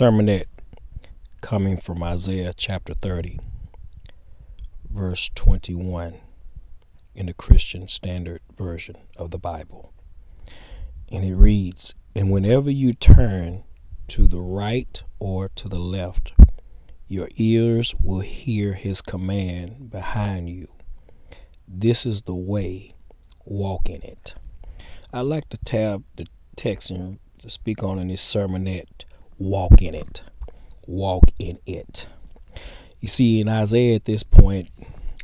sermonette coming from Isaiah chapter 30, verse 21 in the Christian Standard Version of the Bible. And it reads, And whenever you turn to the right or to the left, your ears will hear his command behind you. This is the way, walk in it. I like to tab the text and to speak on in this sermonette walk in it. Walk in it. You see, in Isaiah at this point,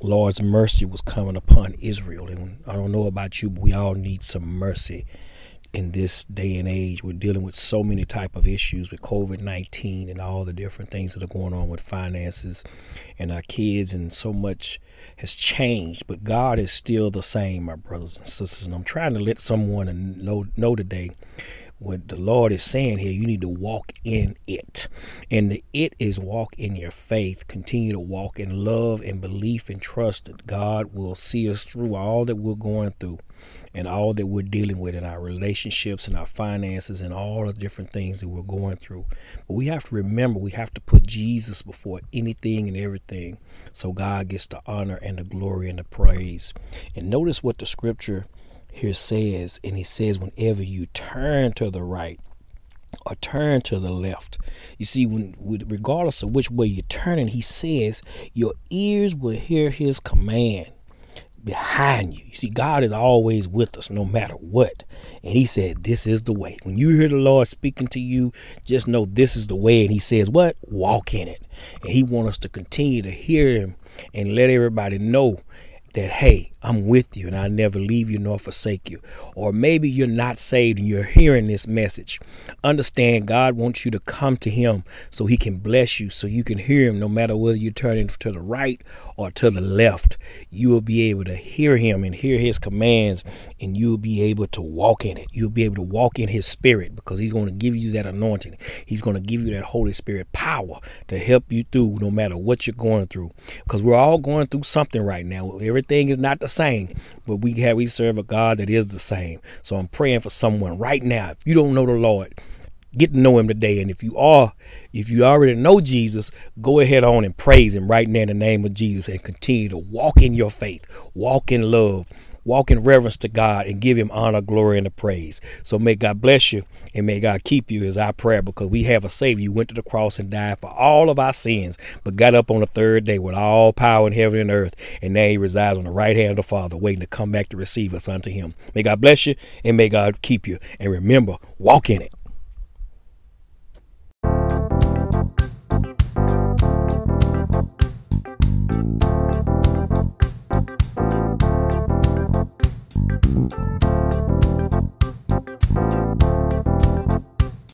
Lord's mercy was coming upon Israel. And I don't know about you, but we all need some mercy in this day and age. We're dealing with so many type of issues with COVID-19 and all the different things that are going on with finances and our kids and so much has changed, but God is still the same, my brothers and sisters. And I'm trying to let someone know know today what the Lord is saying here, you need to walk in it. And the it is walk in your faith. Continue to walk in love and belief and trust that God will see us through all that we're going through and all that we're dealing with in our relationships and our finances and all the different things that we're going through. But we have to remember we have to put Jesus before anything and everything so God gets the honor and the glory and the praise. And notice what the scripture here says, and he says, whenever you turn to the right or turn to the left, you see, when regardless of which way you're turning, he says, your ears will hear his command behind you. You see, God is always with us no matter what. And he said, This is the way. When you hear the Lord speaking to you, just know this is the way. And he says, What? Walk in it. And he wants us to continue to hear him and let everybody know that, hey, I'm with you and I'll never leave you nor forsake you. Or maybe you're not saved and you're hearing this message. Understand God wants you to come to Him so He can bless you, so you can hear Him no matter whether you're turning to the right or to the left. You will be able to hear Him and hear His commands, and you'll be able to walk in it. You'll be able to walk in His Spirit because He's going to give you that anointing. He's going to give you that Holy Spirit power to help you through no matter what you're going through. Because we're all going through something right now. Everything is not the same, but we have we serve a God that is the same. So I'm praying for someone right now. If you don't know the Lord, get to know him today. And if you are, if you already know Jesus, go ahead on and praise him right now in the name of Jesus and continue to walk in your faith, walk in love, walk in reverence to God and give him honor, glory, and the praise. So may God bless you and may God keep you is our prayer because we have a Savior who went to the cross and died for all of our sins, but got up on the third day with all power in heaven and earth. And now he resides on the right hand of the Father, waiting to come back to receive us unto him. May God bless you and may God keep you. And remember, walk in it.